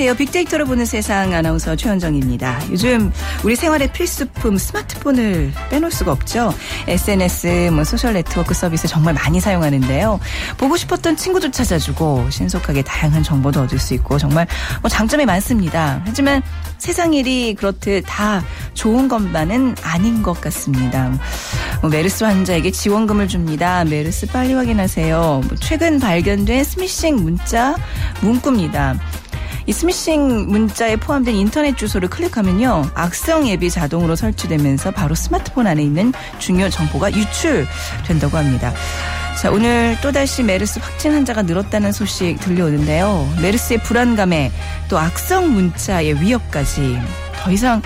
안녕하세요. 빅데이터로 보는 세상 아나운서 최현정입니다. 요즘 우리 생활의 필수품 스마트폰을 빼놓을 수가 없죠. SNS, 뭐 소셜 네트워크 서비스 정말 많이 사용하는데요. 보고 싶었던 친구도 찾아주고 신속하게 다양한 정보도 얻을 수 있고 정말 뭐 장점이 많습니다. 하지만 세상 일이 그렇듯 다 좋은 것만은 아닌 것 같습니다. 뭐 메르스 환자에게 지원금을 줍니다. 메르스 빨리 확인하세요. 뭐 최근 발견된 스미싱 문자 문구입니다. 이 스미싱 문자에 포함된 인터넷 주소를 클릭하면요. 악성 앱이 자동으로 설치되면서 바로 스마트폰 안에 있는 중요 정보가 유출된다고 합니다. 자, 오늘 또다시 메르스 확진 환자가 늘었다는 소식 들려오는데요. 메르스의 불안감에 또 악성 문자의 위협까지 더 이상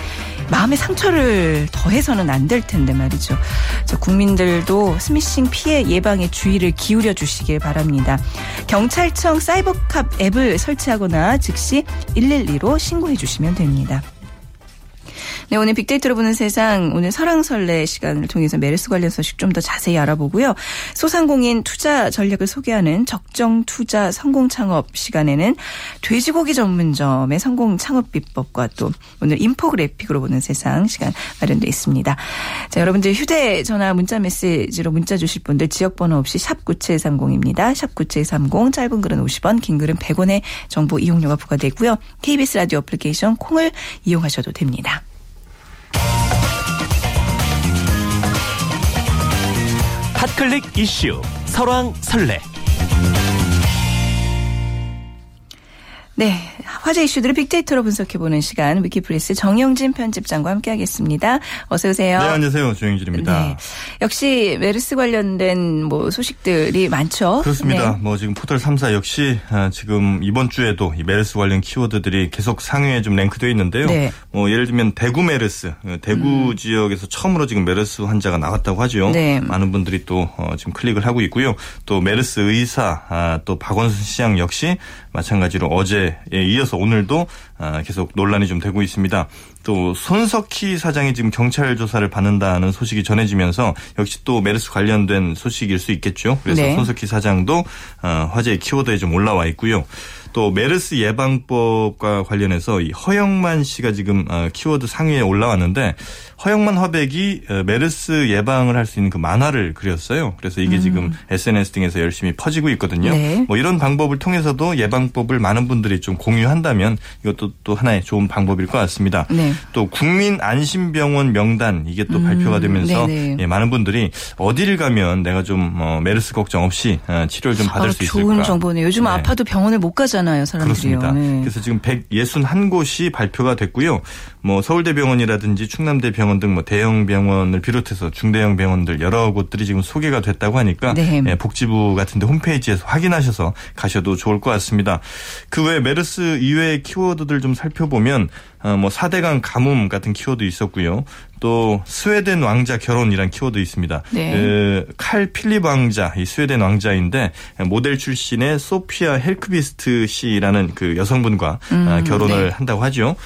마음의 상처를 더해서는 안 될 텐데 말이죠. 저 국민들도 스미싱 피해 예방에 주의를 기울여 주시길 바랍니다. 경찰청 사이버캅 앱을 설치하거나 즉시 112로 신고해 주시면 됩니다. 네, 오늘 빅데이터로 보는 세상 오늘 설왕설래 시간을 통해서 메르스 관련 소식 좀 더 자세히 알아보고요. 소상공인 투자 전략을 소개하는 적정 투자 성공 창업 시간에는 돼지고기 전문점의 성공 창업 비법과 또 오늘 인포그래픽으로 보는 세상 시간 마련돼 있습니다. 자, 여러분들 휴대 전화 문자 메시지로 문자 주실 분들 지역 번호 없이 샵 9730입니다. 샵 9730 짧은 글은 50원 긴 글은 100원의 정보 이용료가 부과되고요. KBS 라디오 애플리케이션 콩을 이용하셔도 됩니다. hot click 이슈 설왕설래 네. 화제 이슈들을 빅데이터로 분석해보는 시간 위키프레스 정영진 편집장과 함께하겠습니다. 어서 오세요. 네, 안녕하세요. 정영진입니다. 네. 역시 메르스 관련된 뭐 소식들이 많죠. 그렇습니다. 네. 뭐 지금 포털 3사 역시 아, 지금 이번 주에도 이 메르스 관련 키워드들이 계속 상위에 좀 랭크되어 있는데요. 네. 뭐 예를 들면 대구 메르스, 어, 대구 음. 지역에서 처음으로 지금 메르스 환자가 나왔다고 하죠. 네. 많은 분들이 또 어, 지금 클릭을 하고 있고요. 또 메르스 의사, 아, 또 박원순 시장 역시 마찬가지로 어제 에 이어서 오늘도 아, 계속 논란이 좀 되고 있습니다. 또 손석희 사장이 지금 경찰 조사를 받는다는 소식이 전해지면서 역시 또 메르스 관련된 소식일 수 있겠죠. 그래서 네. 손석희 사장도 아, 화제의 키워드에 좀 올라와 있고요. 또 메르스 예방법과 관련해서 이 허영만 씨가 지금 아, 키워드 상위에 올라왔는데 허영만 화백이 어, 메르스 예방을 할 수 있는 그 만화를 그렸어요. 그래서 이게 음. 지금 SNS 등에서 열심히 퍼지고 있거든요. 네. 뭐 이런 방법을 통해서도 예방법을 많은 분들이 좀 공유한다면 이것도 또 하나의 좋은 방법일 것 같습니다. 네. 또 국민 안심병원 명단 이게 또 음. 발표가 되면서 예, 많은 분들이 어디를 가면 내가 좀 어, 메르스 걱정 없이 어, 치료를 좀 받을 아, 수 있을까. 좋은 정보네요. 요즘 네. 아파도 병원을 못 가잖아요, 사람들이요. 그렇습니다. 네. 그래서 지금 161곳이 발표가 됐고요. 뭐 서울대병원이라든지 충남대병원 등 뭐 대형 병원을 비롯해서 중대형 병원들 여러 곳들이 지금 소개가 됐다고 하니까 네. 예, 복지부 같은데 홈페이지에서 확인하셔서 가셔도 좋을 것 같습니다. 그 외 메르스 이외의 키워드들 좀 살펴보면 어, 뭐 4대강 가뭄 같은 키워드 있었고요. 또 스웨덴 왕자 결혼이란 키워드 있습니다. 네. 그, 칼 필립 왕자, 이 스웨덴 왕자인데 모델 출신의 소피아 헬크비스트 씨라는 그 여성분과 음, 아, 결혼을 네. 한다고 하죠.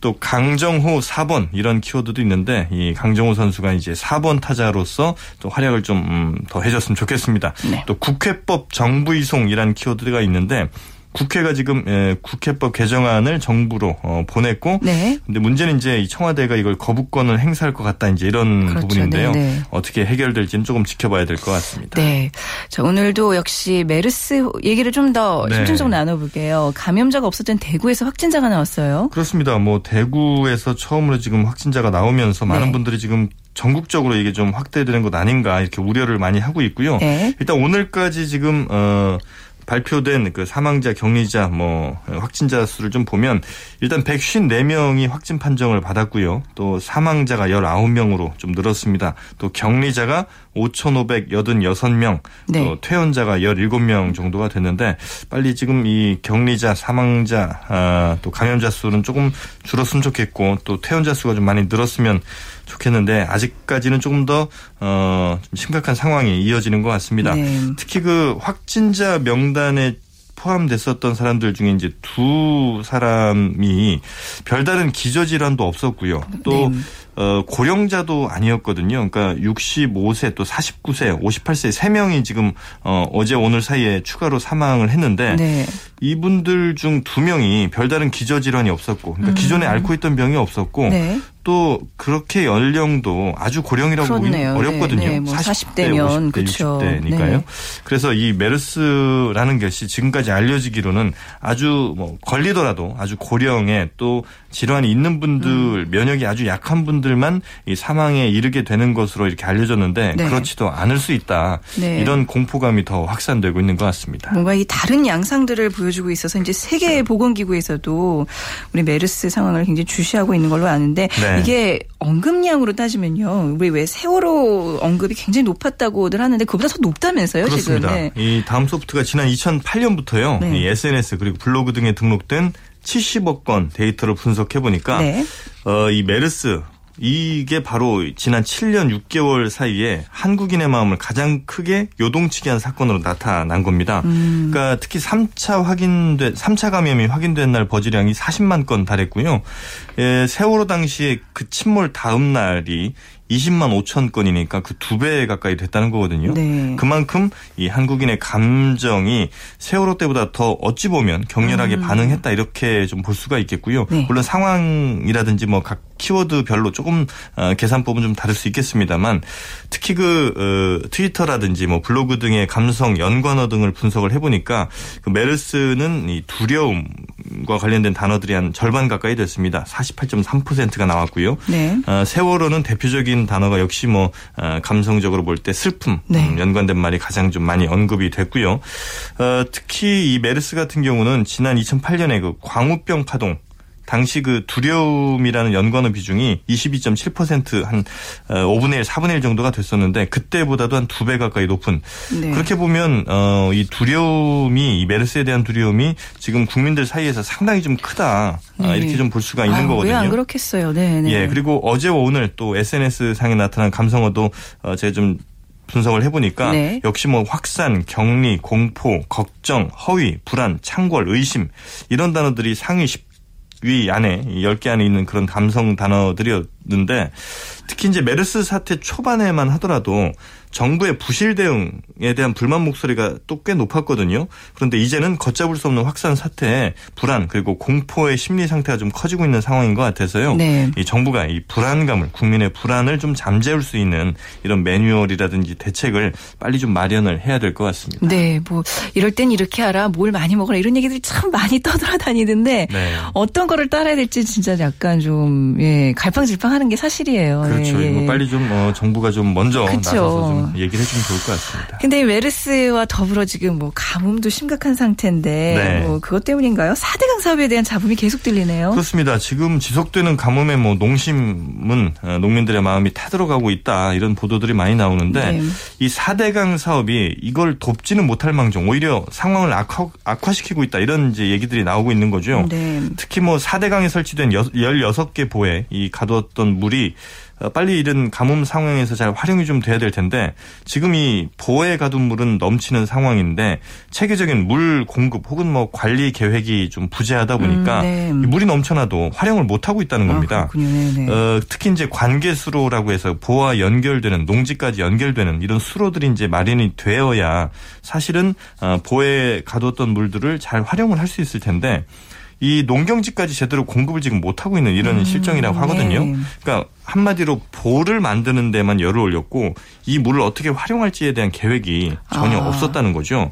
또 강정호 4번 이런 키워드도 있는데 이 강정호 선수가 이제 4번 타자로서 또 활약을 좀더 음, 해줬으면 좋겠습니다. 네. 또 국회법 정부 이송이란 키워드가 있는데 국회가 지금 예, 국회법 개정안을 정부로 어, 보냈고 네. 근데 문제는 이제 이 청와대가 이걸 거부권을 행사할 것 같다 이제 이런 그렇죠. 부분인데요. 네네. 네. 어떻게 해결될지는 조금 지켜봐야 될 것 같습니다. 네. 자, 오늘도 역시 메르스 얘기를 좀더 네. 심층적으로 나눠볼게요. 감염자가 없었던 대구에서 확진자가 나왔어요. 그렇습니다. 뭐 대구에서 처음으로 지금 확진자가 나오면서 많은 네. 분들이 지금 전국적으로 이게 좀 확대되는 것 아닌가 이렇게 우려를 많이 하고 있고요. 네. 일단 오늘까지 지금 어 발표된 그 사망자, 격리자, 뭐 확진자 수를 좀 보면 일단 154명이 확진 판정을 받았고요. 또 사망자가 19명으로 좀 늘었습니다. 또 격리자가 5,586명, 네. 또 퇴원자가 17명 정도가 됐는데 빨리 지금 이 격리자, 사망자, 아, 또 감염자 수는 조금 줄었으면 좋겠고 또 퇴원자 수가 좀 많이 늘었으면 좋겠는데 아직까지는 조금 더 어, 좀 심각한 상황이 이어지는 것 같습니다. 네. 특히 그 확진자 명단 에 포함됐었던 사람들 중에 이제 두 사람이 별다른 기저질환도 없었고요. 또 네. 어, 고령자도 아니었거든요. 그러니까 65세 또 49세, 58세 3명이 지금 어, 어제 오늘 사이에 추가로 사망을 했는데 네. 이분들 중 2명이 별다른 기저질환이 없었고 그러니까 음. 기존에 앓고 있던 병이 없었고 네. 또 그렇게 연령도 아주 고령이라고 보기 어렵거든요. 네, 네. 뭐 40대, 40대 50대, 그렇죠. 60대니까요. 그래서 이 메르스라는 것이 지금까지 알려지기로는 아주 뭐 걸리더라도 아주 고령에 또 질환이 있는 분들 음. 면역이 아주 약한 분들 만 이 사망에 이르게 되는 것으로 이렇게 알려졌는데 네. 그렇지도 않을 수 있다. 네. 이런 공포감이 더 확산되고 있는 것 같습니다. 뭔가 이 다른 양상들을 보여주고 있어서 이제 세계 보건기구에서도 우리 메르스 상황을 굉장히 주시하고 있는 걸로 아는데 네. 네. 이게 언급량으로 따지면요. 우리 왜 세월호 언급이 굉장히 높았다고들 하는데 그보다 더 높다면서요, 그렇습니다. 지금. 네. 이 다음 소프트가 지난 2008년부터요. 네. 이 SNS 그리고 블로그 등에 등록된 70억 건 데이터를 분석해 보니까 네. 어, 이 메르스 이게 바로 지난 7년 6개월 사이에 한국인의 마음을 가장 크게 요동치게 한 사건으로 나타난 겁니다. 음. 그러니까 특히 3차 확인된 3차 감염이 확인된 날 버즈량이 40만 건 달했고요. 예, 세월호 당시에 그 침몰 다음 날이 20만 5천 건이니까 그 두 배 가까이 됐다는 거거든요. 네. 그만큼 이 한국인의 감정이 세월호 때보다 더 어찌 보면 격렬하게 음. 반응했다 이렇게 좀 볼 수가 있겠고요. 네. 물론 상황이라든지 뭐 각 키워드별로 조금 어, 계산법은 좀 다를 수 있겠습니다만 특히 그 어, 트위터라든지 뭐 블로그 등의 감성 연관어 등을 분석을 해보니까 그 메르스는 이 두려움과 관련된 단어들이 한 절반 가까이 됐습니다. 48.3%가 나왔고요. 네. 어, 세월호는 대표적인 단어가 역시 뭐 어, 감성적으로 볼 때 슬픔 네. 음, 연관된 말이 가장 좀 많이 언급이 됐고요. 어, 특히 이 메르스 같은 경우는 지난 2008년에 그 광우병 파동 당시 그 두려움이라는 연관어 비중이 22.7%한 5분의 1, 4분의 1 정도가 됐었는데 그때보다도 한 두 배 가까이 높은 네. 그렇게 보면 어, 이 두려움이 이 메르스에 대한 두려움이 지금 국민들 사이에서 상당히 좀 크다 아, 네. 이렇게 좀 볼 수가 있는 아, 거거든요. 왜안 그렇겠어요. 네, 네. 예 그리고 어제와 오늘 또 SNS 상에 나타난 감성어도 어, 제가 좀 분석을 해보니까 네. 역시 뭐 확산, 격리, 공포, 걱정, 허위, 불안, 창궐, 의심 이런 단어들이 상위 10 위 안에 10개 안에 있는 그런 감성 단어들이었 는데 특히 이제 메르스 사태 초반에만 하더라도 정부의 부실 대응에 대한 불만 목소리가 또 꽤 높았거든요. 그런데 이제는 걷잡을 수 없는 확산 사태에 불안 그리고 공포의 심리 상태가 좀 커지고 있는 상황인 것 같아서요. 네. 이 정부가 이 불안감을 국민의 불안을 좀 잠재울 수 있는 이런 매뉴얼이라든지 대책을 빨리 좀 마련을 해야 될 것 같습니다. 네, 뭐 이럴 땐 이렇게 하라, 뭘 많이 먹어라 이런 얘기들이 참 많이 떠돌아다니는데 네. 어떤 거를 따라야 될지 진짜 약간 좀 예, 갈팡질팡 하는 게 사실이에요. 그렇죠. 예. 뭐 빨리 좀 어, 정부가 좀 먼저 그쵸. 나서서 좀 얘기를 해주면 좋을 것 같습니다. 근데 메르스와 더불어 지금 뭐 가뭄도 심각한 상태인데 네. 뭐 그것 때문인가요? 4대강 사업에 대한 잡음이 계속 들리네요. 그렇습니다. 지금 지속되는 가뭄에 뭐 농심은 어, 농민들의 마음이 타들어가고 있다 이런 보도들이 많이 나오는데 네. 이 4대강 사업이 이걸 돕지는 못할 망정 오히려 상황을 악화, 악화시키고 있다 이런 이제 얘기들이 나오고 있는 거죠. 네. 특히 뭐 4대강에 설치된 16개 보에 이 가두었던 물이 어, 빨리 이런 가뭄 상황에서 잘 활용이 좀 돼야 될 텐데 지금 이 보에 가둔 물은 넘치는 상황인데 체계적인 물 공급 혹은 뭐 관리 계획이 좀 부재하다 보니까 음, 네. 물이 넘쳐나도 활용을 못 하고 있다는 아, 겁니다. 아, 어, 특히 이제 관계 수로라고 해서 보와 연결되는 농지까지 연결되는 이런 수로들이 이제 마련이 되어야 사실은 어, 보에 가뒀던 물들을 잘 활용을 할 수 있을 텐데 이 농경지까지 제대로 공급을 지금 못하고 있는 이런 음, 실정이라고 하거든요. 네. 그러니까 한마디로 보를 만드는 데만 열을 올렸고 이 물을 어떻게 활용할지에 대한 계획이 전혀 아. 없었다는 거죠.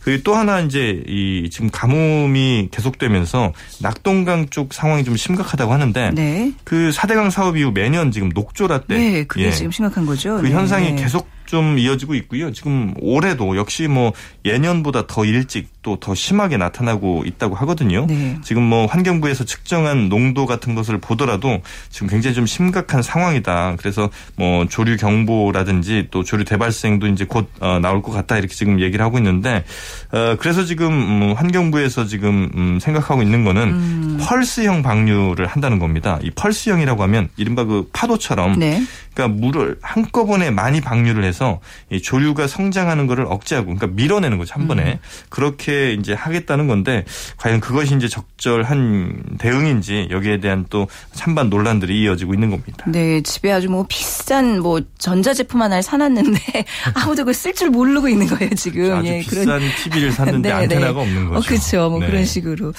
그리고 또 하나 이제 이 지금 가뭄이 계속되면서 낙동강 쪽 상황이 좀 심각하다고 하는데 네. 그 4대강 사업 이후 매년 지금 녹조라 때 네, 그게 예. 지금 심각한 거죠. 그 네. 현상이 계속 좀 이어지고 있고요. 지금 올해도 역시 뭐 예년보다 더 일찍 또 더 심하게 나타나고 있다고 하거든요. 네. 지금 뭐 환경부에서 측정한 농도 같은 것을 보더라도 지금 굉장히 좀 심각한 상황이다. 그래서 뭐 조류 경보라든지 또 조류 대발생도 이제 곧 어, 나올 것 같다 이렇게 지금 얘기를 하고 있는데 어, 그래서 지금 음, 환경부에서 지금 음, 생각하고 있는 거는 음. 펄스형 방류를 한다는 겁니다. 이 펄스형이라고 하면 이른바 그 파도처럼 네. 그러니까 물을 한꺼번에 많이 방류를 해서 이 조류가 성장하는 것을 억제하고 그러니까 밀어내는 거죠 한 번에 음. 그렇게 이제 하겠다는 건데 과연 그것이 이제 적절한 대응인지 여기에 대한 또 찬반 논란들이 이어지고 있는 겁니다. 네, 집에 아주 뭐 비싼 뭐 전자제품 하나를 사놨는데 아무도 그걸 쓸 줄 모르고 있는 거예요 지금. 아주 예, 비싼 그런... TV를 샀는데 네, 네. 안테나가 없는 어, 거죠. 어, 그렇죠. 뭐 네. 그런 식으로.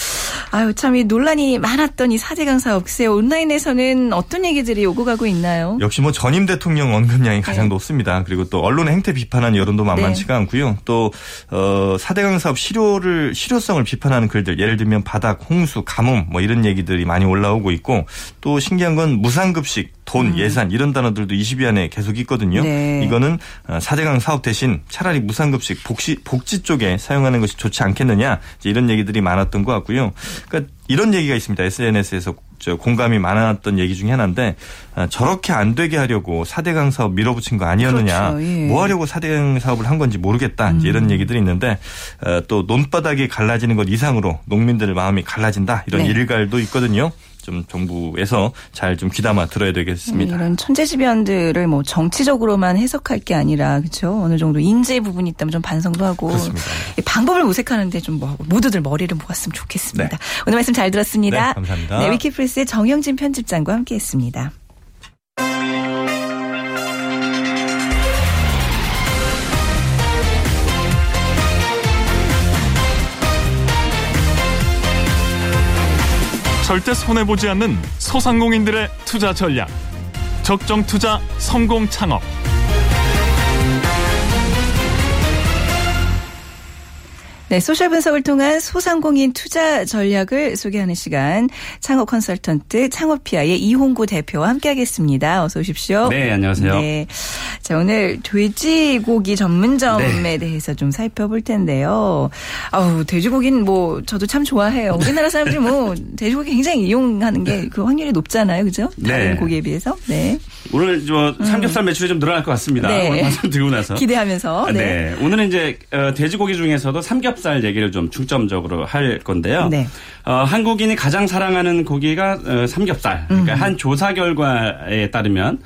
아유 참 이 논란이 많았던 이 사대강 사업 글쎄 온라인에서는 어떤 얘기들이 오고 가고 있나요? 역시 뭐 전임 대통령 언급량이 가장 네. 높습니다. 그리고 또 언론의 행태 비판한 여론도 만만치가 네. 않고요. 또 어, 사대강 사업 실효를 실효성을 비판하는 글들 예를 들면 바닥, 홍수, 가뭄 뭐 이런 얘기들이 많이 올라오고 있고 또 신기한 건 무상급식 돈, 음. 예산 이런 단어들도 20위 안에 계속 있거든요. 네. 이거는 4대강 어, 사업 대신 차라리 무상급식 복지, 복지 쪽에 사용하는 것이 좋지 않겠느냐 이런 얘기들이 많았던 것 같고요. 그러니까 이런 얘기가 있습니다. SNS에서 저 공감이 많았던 얘기 중에 하나인데 어, 저렇게 안 되게 하려고 4대강 사업 밀어붙인 거 아니었느냐. 그렇죠. 예. 뭐 하려고 4대강 사업을 한 건지 모르겠다. 음. 이런 얘기들이 있는데 어, 또 논바닥이 갈라지는 것 이상으로 농민들 마음이 갈라진다. 이런 네. 일갈도 있거든요. 좀 정부에서 잘 좀 귀담아 들어야 되겠습니다. 이런 천재지변들을 뭐 정치적으로만 해석할 게 아니라 그렇죠. 어느 정도 인재 부분이 있다면 좀 반성도 하고 그렇습니다. 방법을 모색하는데 좀 뭐 모두들 머리를 모았으면 좋겠습니다. 네. 오늘 말씀 잘 들었습니다. 네, 감사합니다. 네, 위키프레스의 정영진 편집장과 함께했습니다. 절대 손해보지 않는 소상공인들의 투자 전략. 적정 투자 성공 창업. 네, 소셜 분석을 통한 소상공인 투자 전략을 소개하는 시간 창업 컨설턴트 창업피아의 이홍구 대표와 함께하겠습니다. 어서 오십시오. 네, 안녕하세요. 네, 자 오늘 돼지고기 전문점에 네. 대해서 좀 살펴볼 텐데요. 아우 돼지고기는 뭐 저도 참 좋아해요. 우리나라 사람들이 뭐 돼지고기 굉장히 이용하는 게 그 확률이 높잖아요, 그죠? 다른 네. 고기에 비해서. 네. 오늘 저 삼겹살 매출이 좀 늘어날 것 같습니다. 네. 오늘 방송 들고 나서 기대하면서. 네. 네. 오늘은 이제 어, 돼지고기 중에서도 삼겹 삼겹살 얘기를 좀 중점적으로 할 건데요. 네. 어, 한국인이 가장 사랑하는 고기가 어, 삼겹살. 그러니까 음. 한 조사 결과에 따르면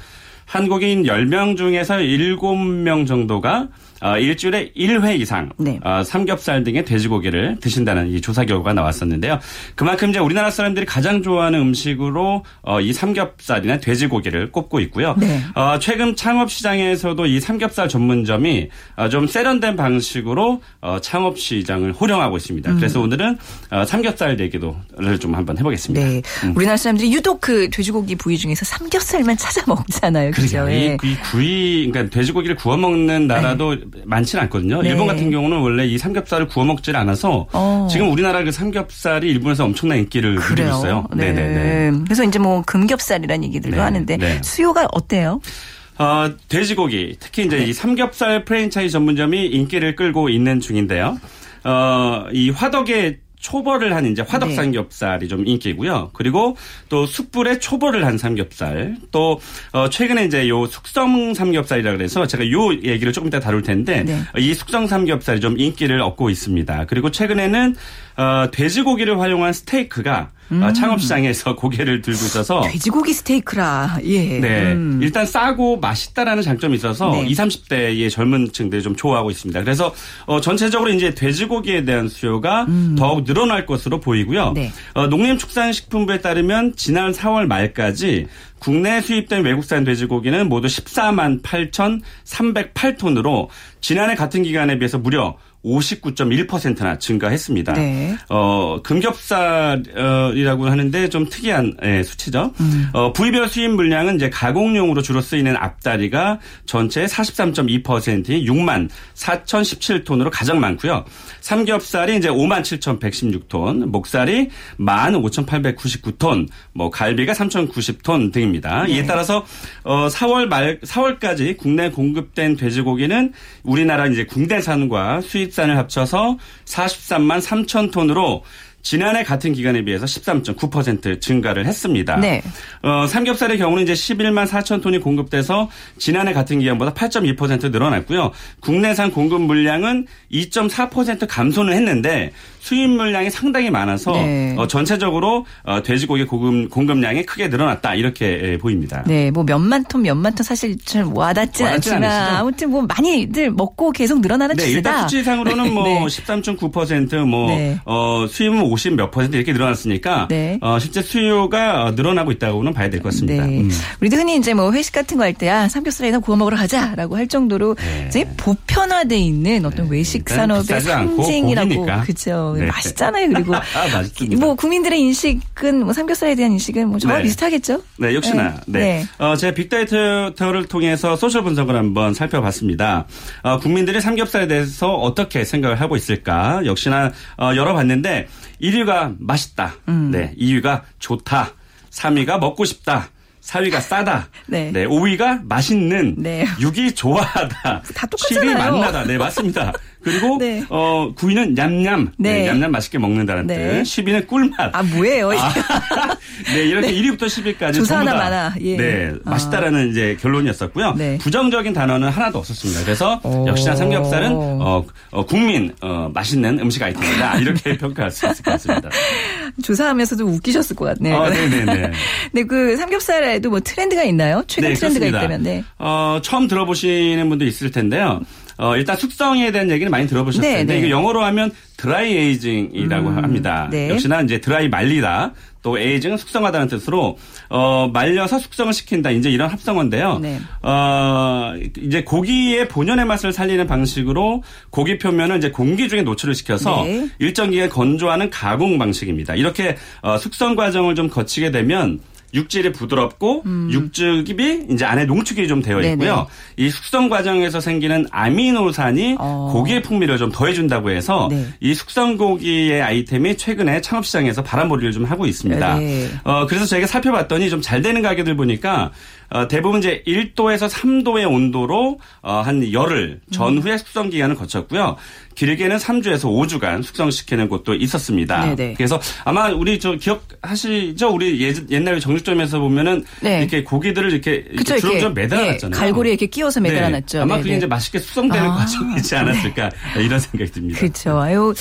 한국인 10명 중에서 7명 정도가 어, 일주일에 1회 이상 네. 어, 삼겹살 등의 돼지고기를 드신다는 이 조사 결과가 나왔었는데요. 그만큼 이제 우리나라 사람들이 가장 좋아하는 음식으로 어, 이 삼겹살이나 돼지고기를 꼽고 있고요. 네. 어, 최근 창업 시장에서도 이 삼겹살 전문점이 어, 좀 세련된 방식으로 어, 창업 시장을 호령하고 있습니다. 음. 그래서 오늘은 어, 삼겹살 얘기도를 좀 한번 해보겠습니다. 네. 음. 우리나라 사람들이 유독 그 돼지고기 부위 중에서 삼겹살만 찾아 먹잖아요. 그렇죠. 이, 이 구이 그러니까 돼지고기를 구워 먹는 나라도 네. 많지는 않거든요. 네. 일본 같은 경우는 원래 이 삼겹살을 구워 먹질 않아서 어. 지금 우리나라 그 삼겹살이 일본에서 엄청난 인기를 누리고 있어요. 네. 네 그래서 이제 뭐 금겹살이라는 얘기들도 네. 하는데 네. 수요가 어때요? 어, 돼지고기 특히 이제 네. 이 삼겹살 프랜차이즈 전문점이 인기를 끌고 있는 중인데요. 어, 이 화덕의 초벌을 한 이제 화덕 네. 삼겹살이 좀 인기고요. 그리고 또 숯불에 초벌을 한 삼겹살. 또 어, 최근에 이제 요 숙성 삼겹살이라 그래서 제가 요 얘기를 조금 이따 다룰 텐데 네. 이 숙성 삼겹살이 좀 인기를 얻고 있습니다. 그리고 최근에는 어, 돼지고기를 활용한 스테이크가 음. 아, 창업 시장에서 고개를 들고 있어서 돼지고기 스테이크라. 예. 네. 음. 일단 싸고 맛있다라는 장점이 있어서 네. 20, 30대의 젊은 층들이 좀 좋아하고 있습니다. 그래서 어, 전체적으로 이제 돼지고기에 대한 수요가 음. 더욱 늘어날 것으로 보이고요. 네. 어, 농림축산식품부에 따르면 지난 4월 말까지 국내 수입된 외국산 돼지고기는 모두 14만 8,308톤으로 지난해 같은 기간에 비해서 무려 59.1%나 증가했습니다. 네. 어, 금겹살이라고 하는데 좀 특이한 예, 수치죠. 음. 어, 부위별 수입 물량은 이제 가공용으로 주로 쓰이는 앞다리가 전체의 43.2%인 6만 4,017톤으로 가장 많고요. 삼겹살이 이제 5만 7,116톤, 목살이 1만 5,899톤, 뭐 갈비가 3,090톤 등입니다. 네. 이에 따라서 어, 4월 말 4월까지 국내 공급된 돼지고기는 우리나라 이제 국내산과 수입 수입산을 합쳐서 43만 3천 톤으로 지난해 같은 기간에 비해서 13.9% 증가를 했습니다. 네. 어, 삼겹살의 경우는 이제 11만 4천 톤이 공급돼서 지난해 같은 기간보다 8.2% 늘어났고요. 국내산 공급 물량은 2.4% 감소는 했는데 수입 물량이 상당히 많아서 네. 어, 전체적으로 어, 돼지고기 공급, 공급량이 크게 늘어났다 이렇게 예, 보입니다. 네, 뭐 몇만 톤, 몇만 톤 사실 좀 와닿지 않지만 않으시죠? 아무튼 뭐 많이들 먹고 계속 늘어나는 네, 추세다. 일단 수치상으로는 뭐 네. 13.9%뭐 네. 어, 수입은 50 몇 퍼센트 이렇게 늘어났으니까 네. 어, 실제 수요가 늘어나고 있다고는 봐야 될 것 같습니다. 네. 음. 우리도 흔히 이제 뭐 회식 같은 거 할 때 아, 삼겹살이나 구워 먹으러 가자라고 할 정도로 네. 이제 보편화돼 있는 어떤 외식 산업의 상징이라고 그죠. 맛있잖아요. 그리고 아, 뭐 국민들의 인식은 뭐 삼겹살에 대한 인식은 뭐 정말 비슷하겠죠. 네, 역시나. 네. 네. 어, 제가 빅데이터를 통해서 소셜 분석을 한번 살펴봤습니다. 어, 국민들이 삼겹살에 대해서 어떻게 생각을 하고 있을까? 역시나 어, 열어봤는데 1위가 맛있다. 음. 네, 2위가 좋다. 3위가 먹고 싶다. 4위가 싸다. 네. 네. 5위가 맛있는. 네. 6위 좋아하다. 다 똑같잖아요. 7위 만나다. 네, 맞습니다. 그리고 네. 어 9위는 냠냠. 네. 네. 냠냠 맛있게 먹는다는 네. 뜻. 10위는 꿀맛. 아, 뭐예요? 아, 네, 이렇게 네. 1위부터 10위까지 조사 하나 많아. 예. 네, 아. 맛있다라는 이제 결론이었었고요. 네. 부정적인 단어는 하나도 없었습니다. 그래서 오. 역시나 삼겹살은 어, 어 국민 어, 맛있는 음식 아이템이다. 이렇게 평가할 수 있을 것 같습니다. 조사하면서도 웃기셨을 것 같네요. 아, 네네네. 네, 그 삼겹살에도 뭐 트렌드가 있나요? 최근 네, 트렌드가 그렇습니다. 있다면, 네. 어, 처음 들어보시는 분도 있을 텐데요. 어, 일단 숙성에 대한 얘기는 많이 들어보셨을 네, 텐데 네. 이거 영어로 하면 드라이 에이징이라고 음, 합니다. 네. 역시나 이제 드라이 말리다 또 에이징은 숙성하다는 뜻으로 어 말려서 숙성을 시킨다 이제 이런 합성어인데요. 네. 어 이제 고기의 본연의 맛을 살리는 방식으로 고기 표면을 이제 공기 중에 노출을 시켜서 네. 일정 기간 건조하는 가공 방식입니다. 이렇게 어 숙성 과정을 좀 거치게 되면 육질이 부드럽고 음. 육즙이 이제 안에 농축이 좀 되어 있고요. 네네. 이 숙성 과정에서 생기는 아미노산이 어. 고기의 풍미를 좀 더해준다고 해서 네. 이 숙성 고기의 아이템이 최근에 창업 시장에서 바람몰이를 좀 하고 있습니다. 네. 어, 그래서 저희가 살펴봤더니 좀 잘 되는 가게들 보니까 어, 대부분 이제 1도에서 3도의 온도로 어, 한 열흘 전후에 숙성 기간을 거쳤고요. 길게는 3주에서 5주간 숙성시키는 곳도 있었습니다. 네네. 그래서 아마 우리 저 기억하시죠? 우리 예, 옛날 정육점에서 보면은 네. 이렇게 고기들을 이렇게 주렁주렁 매달아놨잖아요. 네. 갈고리 이렇게 끼워서 네. 매달아놨죠. 네. 아마 그게 이제 맛있게 숙성되는 아. 과정이지 않았을까 이런 생각이 듭니다. 그렇죠. 아유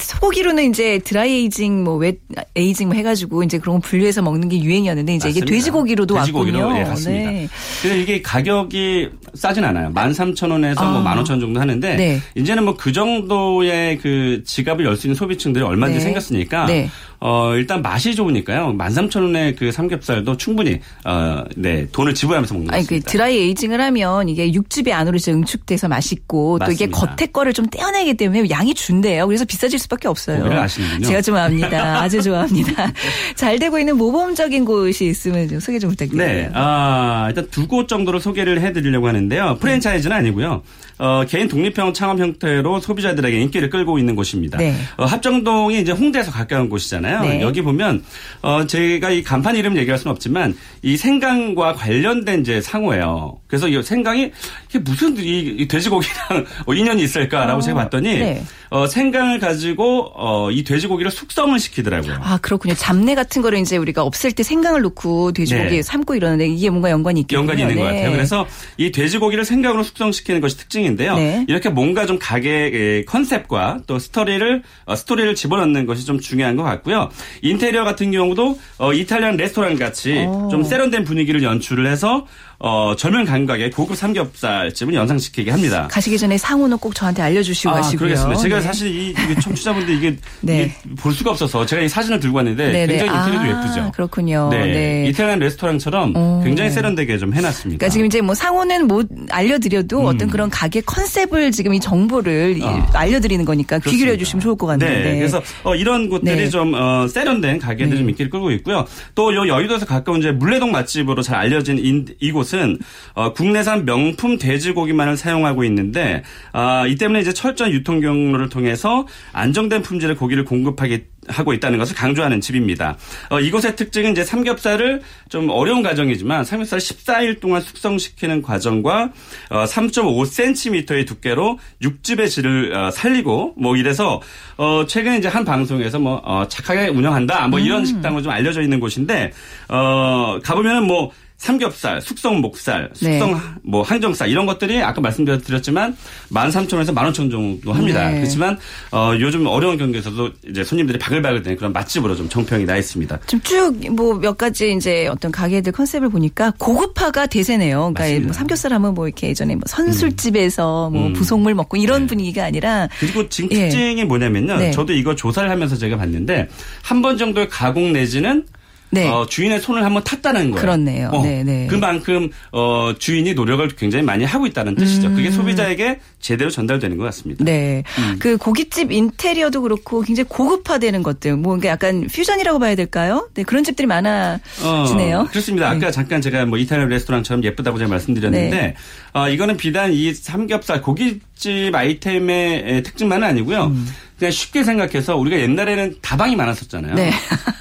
소고기로는 이제 드라이 에이징 뭐웻 에이징 뭐 해가지고 이제 그런 거 분류해서 먹는 게 유행이었는데 이제 맞습니다. 이게 돼지고기로도 돼지고기로, 왔군요. 예, 맞습니다. 네. 그래서 이게 가격이 싸진 않아요. 13,000원에서 아. 뭐 15,000원 정도 하는데 네. 이제는 뭐그 정도의 그 지갑을 열 수 있는 소비층들이 얼마든지 네. 생겼으니까 네. 어, 일단 맛이 좋으니까요. 13,000원의 그 삼겹살도 충분히 어, 네, 돈을 지불하면서 먹는 아니, 그 드라이 에이징을 하면 이게 육즙이 안으로 이제 응축돼서 맛있고 맞습니다. 또 이게 겉에 거를 좀 떼어내기 때문에 양이 준대요. 그래서 비싸질 수밖에 없어요. 아시는군요. 제가 좋아합니다. 아주 좋아합니다. 잘 되고 있는 모범적인 곳이 있으면 좀 소개 좀 부탁드립니다. 네. 아, 일단 두 곳 정도를 소개를 해 드리려고 하는데요. 프랜차이즈는 아니고요. 어, 개인 독립형 창업 형태로 소비자들에게 인기를 끌고 있는 곳입니다. 네. 어, 합정동이 이제 홍대에서 가까운 곳이잖아요. 네. 여기 보면 어, 제가 이 간판 이름 얘기할 수는 없지만 이 생강과 관련된 이제 상호예요. 그래서 이 생강이 이게 무슨 이 돼지고기랑 어, 인연이 있을까라고 어, 제가 봤더니 네. 어, 생강을 가지고 어, 이 돼지고기를 숙성을 시키더라고요. 아 그렇군요. 잡내 같은 거를 이제 우리가 없앨 때 생강을 넣고 돼지고기에 네. 삶고 이러는데 이게 뭔가 연관이 있겠네요. 연관이 있는 것 네. 같아요. 그래서 이 돼지고기를 생강으로 숙성시키는 것이 특징인 데요. 네. 이렇게 뭔가 좀 가게 컨셉과 또 스토리를 어, 스토리를 집어넣는 것이 좀 중요한 것 같고요. 인테리어 같은 경우도 어, 이탈리안 레스토랑 같이 오. 좀 세련된 분위기를 연출을 해서 어, 젊은 감각의 고급 삼겹살집을 연상시키게 합니다. 가시기 전에 상호는 꼭 저한테 알려주시고 아, 가시고요. 그러겠습니다. 제가 네. 사실 이, 청취자분들 이게, 네. 이게, 볼 수가 없어서 제가 이 사진을 들고 왔는데 네네. 굉장히 인테리어도 아, 예쁘죠. 그렇군요. 네. 네. 이탈리안 레스토랑처럼 오. 굉장히 세련되게 좀 해놨습니다. 그러니까 지금 이제 뭐 상호는 못 알려드려도 음. 어떤 그런 가게 컨셉을 지금 이 정보를 어. 알려드리는 거니까 귀 기울여 주시면 좋을 것 같네요. 네. 네. 그래서 어, 이런 곳들이 네. 좀 어, 세련된 가게들이 좀 인기를 끌고 있고요. 또 요 여의도에서 가까운 이제 물레동 맛집으로 잘 알려진 이, 이곳은 어, 국내산 명품 돼지고기만을 사용하고 있는데 아, 이 때문에 이제 철저한 유통 경로를 통해서 안정된 품질의 고기를 공급하기 하고 있다는 것을 강조하는 집입니다. 어, 이곳의 특징은 이제 삼겹살을 좀 어려운 과정이지만 삼겹살 14일 동안 숙성시키는 과정과 어, 3.5cm의 두께로 육즙의 질을 어, 살리고 뭐 이래서 어, 최근에 이제 한 방송에서 뭐 어, 착하게 운영한다 뭐 이런 음. 식당으로 좀 알려져 있는 곳인데 어, 가보면은 뭐 삼겹살, 숙성 목살, 숙성 네. 뭐 항정살 이런 것들이 아까 말씀드렸지만 13,000원에서 15,000원 정도 합니다. 네. 그렇지만 어 요즘 어려운 경기에서도 이제 손님들이 바글바글 되는 그런 맛집으로 좀 정평이 나 있습니다. 좀쭉뭐 몇 가지 이제 어떤 가게들 컨셉을 보니까 고급화가 대세네요. 그러니까 뭐 삼겹살 하면 뭐 이렇게 예전에 뭐 선술집에서 뭐 음. 부속물 먹고 이런 네. 분위기가 아니라 그리고 지금 예. 특징이 뭐냐면요. 네. 저도 이거 조사를 하면서 제가 봤는데 한 번 정도의 가공 내지는 네. 어, 주인의 손을 한번 탔다는 거예요. 그렇네요. 어, 네, 네. 그만큼 어, 주인이 노력을 굉장히 많이 하고 있다는 뜻이죠. 음. 그게 소비자에게 제대로 전달되는 것 같습니다. 네. 음. 그 고깃집 인테리어도 그렇고 굉장히 고급화되는 것들, 뭐 약간 퓨전이라고 봐야 될까요? 네, 그런 집들이 많아지네요. 어, 그렇습니다. 아까 네. 잠깐 제가 뭐 이탈리안 레스토랑처럼 예쁘다고 제가 말씀드렸는데, 네. 어, 이거는 비단 이 삼겹살 고깃집 아이템의 특징만은 아니고요. 음. 그냥 쉽게 생각해서 우리가 옛날에는 다방이 많았었잖아요. 네.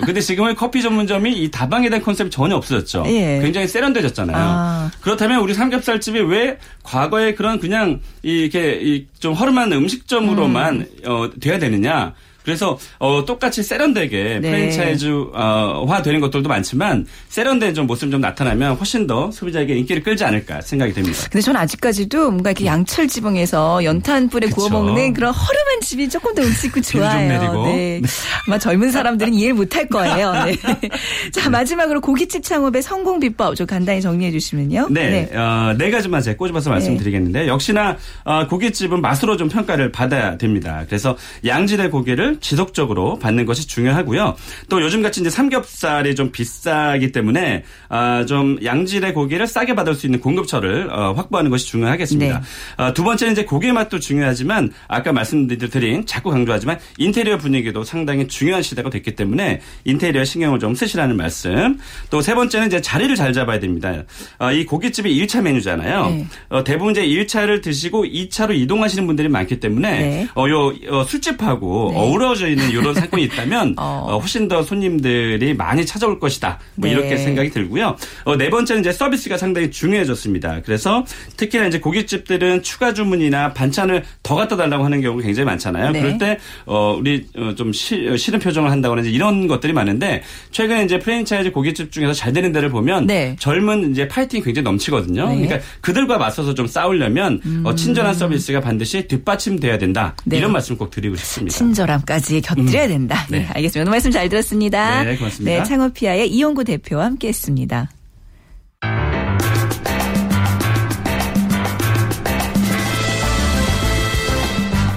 근데 지금은 커피 전문점이 이 다방에 대한 컨셉이 전혀 없어졌죠. 예. 굉장히 세련되졌잖아요. 아. 그렇다면 우리 삼겹살집이 왜 과거에 그런 그냥 이렇게 좀 허름한 음식점으로만 음. 어, 돼야 되느냐? 그래서 어, 똑같이 세련되게 네. 프랜차이즈화 되는 것들도 많지만 세련된 좀 모습 좀 나타나면 훨씬 더 소비자에게 인기를 끌지 않을까 생각이 됩니다. 근데 저는 아직까지도 뭔가 이렇게 양철 지붕에서 연탄불에 구워 먹는 그런 허름한 집이 조금 더 음식고 좋아요. 네. 네. 아마 젊은 사람들은 이해를 못할 거예요. 네. 자 마지막으로 고깃집 창업의 성공 비법 좀 간단히 정리해 주시면요. 네, 네. 어, 네 가지만 제가 꼬집어서 네. 말씀드리겠는데 역시나 어, 고깃집은 맛으로 좀 평가를 받아야 됩니다. 그래서 양질의 고기를 지속적으로 받는 것이 중요하고요. 또 요즘같이 이제 삼겹살이 좀 비싸기 때문에 아, 좀 양질의 고기를 싸게 받을 수 있는 공급처를 어, 확보하는 것이 중요하겠습니다. 네. 어, 두 번째는 이제 고기 맛도 중요하지만 아까 말씀드린 자꾸 강조하지만 인테리어 분위기도 상당히 중요한 시대가 됐기 때문에 인테리어 신경을 좀 쓰시라는 말씀. 또 세 번째는 이제 자리를 잘 잡아야 됩니다. 어, 이 고깃집이 1차 메뉴잖아요. 네. 어, 대부분 이제 1차를 드시고 2차로 이동하시는 분들이 많기 때문에 네. 어, 요 어, 술집하고 네. 어우러 어우러져 있는 이런 상권이 있다면 어. 어. 훨씬 더 손님들이 많이 찾아올 것이다. 뭐 네. 이렇게 생각이 들고요. 어, 네 번째는 이제 서비스가 상당히 중요해졌습니다. 그래서 특히나 이제 고깃집들은 추가 주문이나 반찬을 더 갖다 달라고 하는 경우가 굉장히 많잖아요. 네. 그럴 때 어, 우리 어, 좀 시, 어, 싫은 표정을 한다거나 이런 것들이 많은데 최근에 이제 프랜차이즈 고깃집 중에서 잘 되는 데를 보면 네. 젊은 이제 파이팅이 굉장히 넘치거든요. 네. 그러니까 그들과 맞서서 좀 싸우려면 음. 어, 친절한 서비스가 반드시 뒷받침돼야 된다. 네. 이런 말씀 꼭 드리고 싶습니다. 친절함 까지 곁들여야 음. 된다. 네. 네. 알겠습니다. 오늘 말씀 잘 들었습니다. 네, 고맙습니다. 네, 창업피아의 이용구 대표와 함께 했습니다.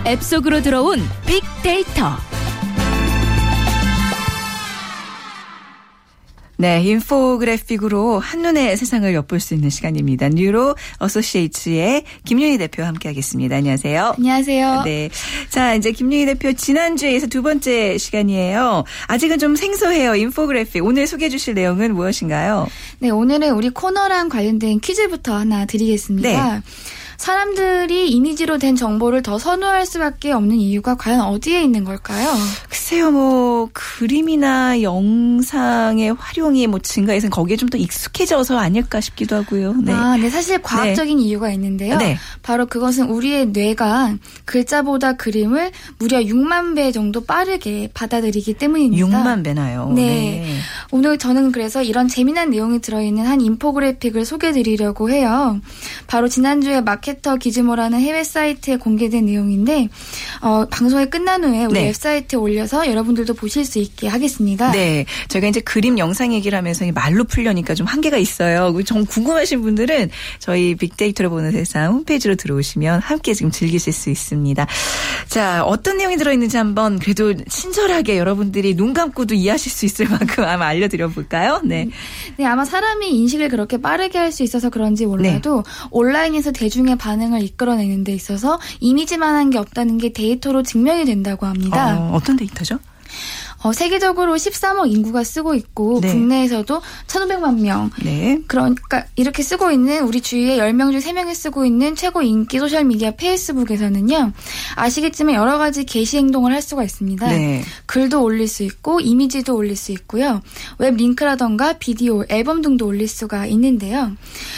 앱 속으로 들어온 빅데이터. 네, 인포그래픽으로 한눈에 세상을 엿볼 수 있는 시간입니다. 뉴로 어소시에이츠의 김윤희 대표와 함께하겠습니다. 안녕하세요. 안녕하세요. 네, 자 이제 김윤희 대표 지난주에서 두 번째 시간이에요. 아직은 좀 생소해요. 인포그래픽 오늘 소개해 주실 내용은 무엇인가요? 네, 오늘은 우리 코너랑 관련된 퀴즈부터 하나 드리겠습니다. 네. 사람들이 이미지로 된 정보를 더 선호할 수밖에 없는 이유가 과연 어디에 있는 걸까요? 글쎄요, 뭐 그림이나 영상의 활용이 뭐 증가해서 거기에 좀 더 익숙해져서 아닐까 싶기도 하고요. 네. 아, 네, 사실 과학적인 네. 이유가 있는데요. 네. 바로 그것은 우리의 뇌가 글자보다 그림을 무려 6만 배 정도 빠르게 받아들이기 때문입니다. 6만 배나요? 네. 네. 오늘 저는 그래서 이런 재미난 내용이 들어있는 한 인포그래픽을 소개해드리려고 해요. 바로 지난주에 마케터 기즈모라는 해외 사이트에 공개된 내용인데 어, 방송이 끝난 후에 우리 네. 웹사이트에 올려서 여러분들도 보실 수 있게 하겠습니다. 네. 저희가 이제 그림 영상 얘기를 하면서 말로 풀려니까 좀 한계가 있어요. 좀 궁금하신 분들은 저희 빅데이터로 보는 세상 홈페이지로 들어오시면 함께 지금 즐기실 수 있습니다. 자, 어떤 내용이 들어있는지 한번 그래도 친절하게 여러분들이 눈 감고도 이해하실 수 있을 만큼 아마 알려 드려 볼까요? 네. 네, 아마 사람이 인식을 그렇게 빠르게 할 수 있어서 그런지 몰라도 네. 온라인에서 대중의 반응을 이끌어내는 데 있어서 이미지만한 게 없다는 게 데이터로 증명이 된다고 합니다. 어, 어떤 데이터죠? 어, 세계적으로 13억 인구가 쓰고 있고 네. 국내에서도 1,500만 명. 네. 그러니까 이렇게 쓰고 있는 우리 주위에 10명 중 3명이 쓰고 있는 최고 인기 소셜 미디어 페이스북에서는요. 아시겠지만 여러 가지 게시 행동을 할 수가 있습니다. 네. 글도 올릴 수 있고 이미지도 올릴 수 있고요. 웹 링크라던가 비디오, 앨범 등도 올릴 수가 있는데요.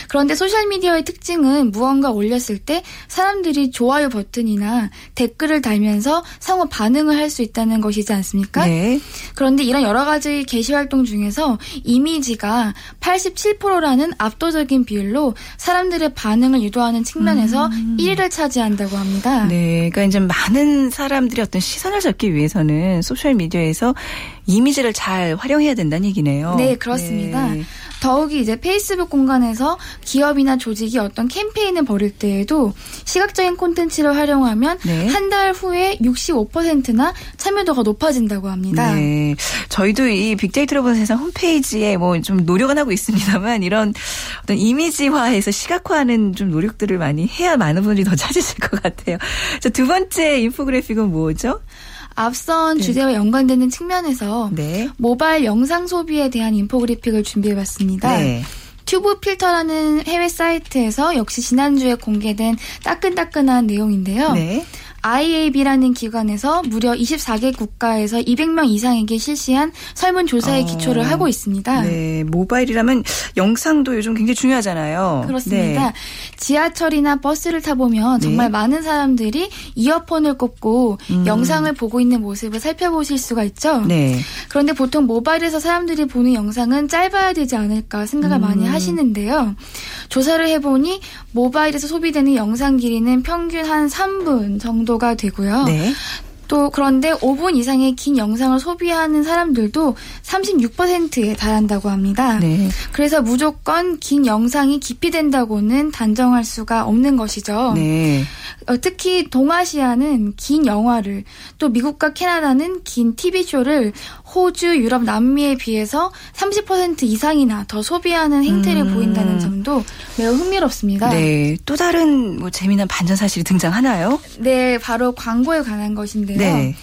그런데 소셜 미디어의 특징은 무언가 올렸을 때 사람들이 좋아요 버튼이나 댓글을 달면서 상호 반응을 할 수 있다는 것이지 않습니까? 네. 네. 그런데 이런 여러 가지 게시 활동 중에서 이미지가 87%라는 압도적인 비율로 사람들의 반응을 유도하는 측면에서 음. 1위를 차지한다고 합니다. 네, 그러니까 이제 많은 사람들이 어떤 시선을 잡기 위해서는 소셜 미디어에서 이미지를 잘 활용해야 된다는 얘기네요. 네, 그렇습니다. 네. 더욱이 이제 페이스북 공간에서 기업이나 조직이 어떤 캠페인을 벌일 때에도 시각적인 콘텐츠를 활용하면 네. 한달 후에 65%나 참여도가 높아진다고 합니다. 네. 저희도 이 빅데이터로 보는 세상 홈페이지에 뭐 좀 노력은 하고 있습니다만 이런 어떤 이미지화해서 시각화하는 좀 노력들을 많이 해야 많은 분들이 더 찾으실 것 같아요. 자, 두 번째 인포그래픽은 뭐죠? 앞선 네. 주제와 연관되는 측면에서 네. 모바일 영상 소비에 대한 인포그래픽을 준비해봤습니다. 네. 튜브 필터라는 해외 사이트에서 역시 지난주에 공개된 따끈따끈한 내용인데요. 네. IAB라는 기관에서 무려 24개 국가에서 200명 이상에게 실시한 설문조사의 어, 기초를 하고 있습니다. 네, 모바일이라면 영상도 요즘 굉장히 중요하잖아요. 그렇습니다. 네. 지하철이나 버스를 타보면 정말 네. 많은 사람들이 이어폰을 꽂고 음. 영상을 보고 있는 모습을 살펴보실 수가 있죠. 네. 그런데 보통 모바일에서 사람들이 보는 영상은 짧아야 되지 않을까 생각을 음. 많이 하시는데요. 조사를 해보니 모바일에서 소비되는 영상 길이는 평균 한 3분 정도 가 되고요. 네. 또 그런데 5분 이상의 긴 영상을 소비하는 사람들도 36%에 달한다고 합니다. 네. 그래서 무조건 긴 영상이 깊이 된다고는 단정할 수가 없는 것이죠. 네. 어, 특히 동아시아는 긴 영화를 또 미국과 캐나다는 긴 TV쇼를 호주, 유럽, 남미에 비해서 30% 이상이나 더 소비하는 행태를 음. 보인다는 점도 매우 흥미롭습니다. 네. 또 다른 뭐 재미난 반전 사실이 등장하나요? 네, 바로 광고에 관한 것인데요. 네.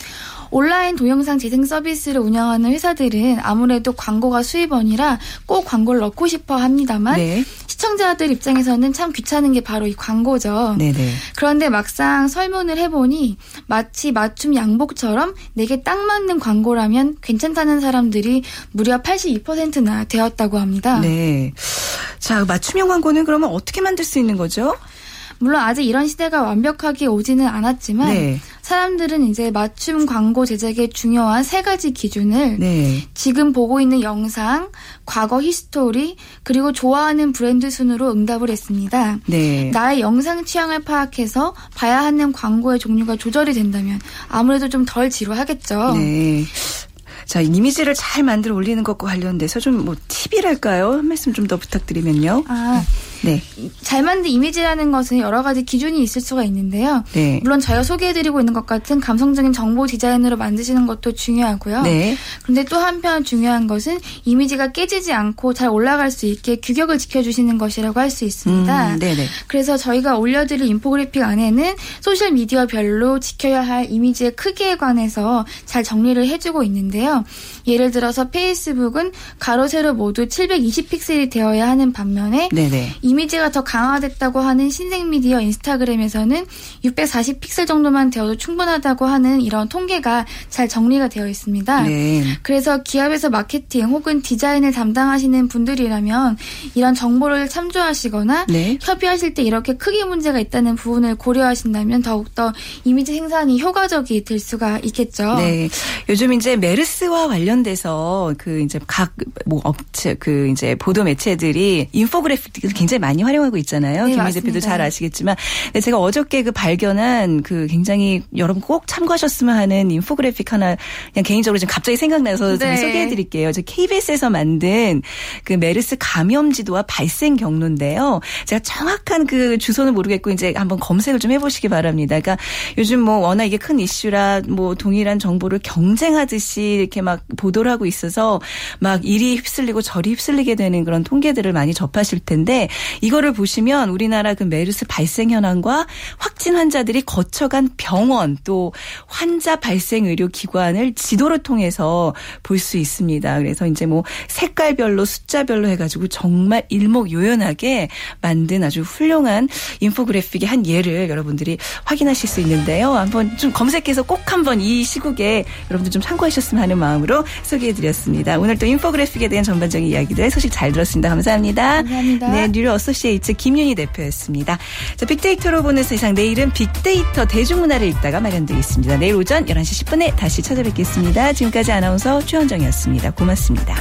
온라인 동영상 재생 서비스를 운영하는 회사들은 아무래도 광고가 수입원이라 꼭 광고를 넣고 싶어 합니다만 네. 시청자들 입장에서는 참 귀찮은 게 바로 이 광고죠. 네네. 그런데 막상 설문을 해보니 마치 맞춤 양복처럼 내게 딱 맞는 광고라면 괜찮다는 사람들이 무려 82%나 되었다고 합니다. 네. 자, 맞춤형 광고는 그러면 어떻게 만들 수 있는 거죠? 물론 아직 이런 시대가 완벽하게 오지는 않았지만 네. 사람들은 이제 맞춤 광고 제작의 중요한 세 가지 기준을 네. 지금 보고 있는 영상, 과거 history, 그리고 좋아하는 브랜드 순으로 응답을 했습니다. 네. 나의 영상 취향을 파악해서 봐야 하는 광고의 종류가 조절이 된다면 아무래도 좀 덜 지루하겠죠. 네. 자, 이미지를 잘 만들어 올리는 것과 관련돼서 좀 뭐 팁이랄까요? 한 말씀 좀 더 부탁드리면요. 아, 네. 잘 만든 이미지라는 것은 여러 가지 기준이 있을 수가 있는데요. 네. 물론 저희가 소개해드리고 있는 것 같은 감성적인 정보 디자인으로 만드시는 것도 중요하고요. 네. 그런데 또 한편 중요한 것은 이미지가 깨지지 않고 잘 올라갈 수 있게 규격을 지켜주시는 것이라고 할 수 있습니다. 음, 네네. 그래서 저희가 올려드릴 인포그래픽 안에는 소셜 미디어별로 지켜야 할 이미지의 크기에 관해서 잘 정리를 해주고 있는데요. 예를 들어서 페이스북은 가로 세로 모두 720 픽셀이 되어야 하는 반면에 네네. 이미지가 더 강화됐다고 하는 신생 미디어 인스타그램에서는 640픽셀 정도만 되어도 충분하다고 하는 이런 통계가 잘 정리가 되어 있습니다. 네. 그래서 기업에서 마케팅 혹은 디자인을 담당하시는 분들이라면 이런 정보를 참조하시거나 네. 협의하실 때 이렇게 크기 문제가 있다는 부분을 고려하신다면 더욱더 이미지 생산이 효과적이 될 수가 있겠죠. 네. 요즘 이제 메르스와 관련돼서 그 이제 각 뭐 업체 그 이제 보도 매체들이 인포그래픽을 굉장히 많이 활용하고 있잖아요. 네, 김민 대표도 잘 아시겠지만 제가 어저께 그 발견한 그 굉장히 여러분 꼭 참고하셨으면 하는 인포그래픽 하나 그냥 개인적으로 지금 갑자기 생각나서 네. 소개해 드릴게요. 저 KBS에서 만든 그 메르스 감염 지도와 발생 경로인데요. 제가 정확한 그 주소는 모르겠고 이제 한번 검색을 좀 해보시기 바랍니다. 그러니까 요즘 뭐 워낙 이게 큰 이슈라 뭐 동일한 정보를 경쟁하듯이 이렇게 막 보도를 하고 있어서 막 이리 휩쓸리고 저리 휩쓸리게 되는 그런 통계들을 많이 접하실 텐데 이거를 보시면 우리나라 그 메르스 발생 현황과 확진 환자들이 거쳐간 병원 또 환자 발생 의료 기관을 지도를 통해서 볼 수 있습니다. 그래서 이제 뭐 색깔별로 숫자별로 해가지고 정말 일목요연하게 만든 아주 훌륭한 인포그래픽의 한 예를 여러분들이 확인하실 수 있는데요. 한번 좀 검색해서 꼭 한번 이 시국에 여러분들 좀 참고하셨으면 하는 마음으로 소개해드렸습니다. 오늘 또 인포그래픽에 대한 전반적인 이야기들 소식 잘 들었습니다. 감사합니다. 감사합니다. 네, 뉴욕 어소시에이츠 김윤희 대표였습니다. 자, 빅데이터로 보는 세상 내일은 빅데이터 대중문화를 읽다가 마련되어 있습니다. 내일 오전 11시 10분에 다시 찾아뵙겠습니다. 지금까지 아나운서 최원정이었습니다. 고맙습니다.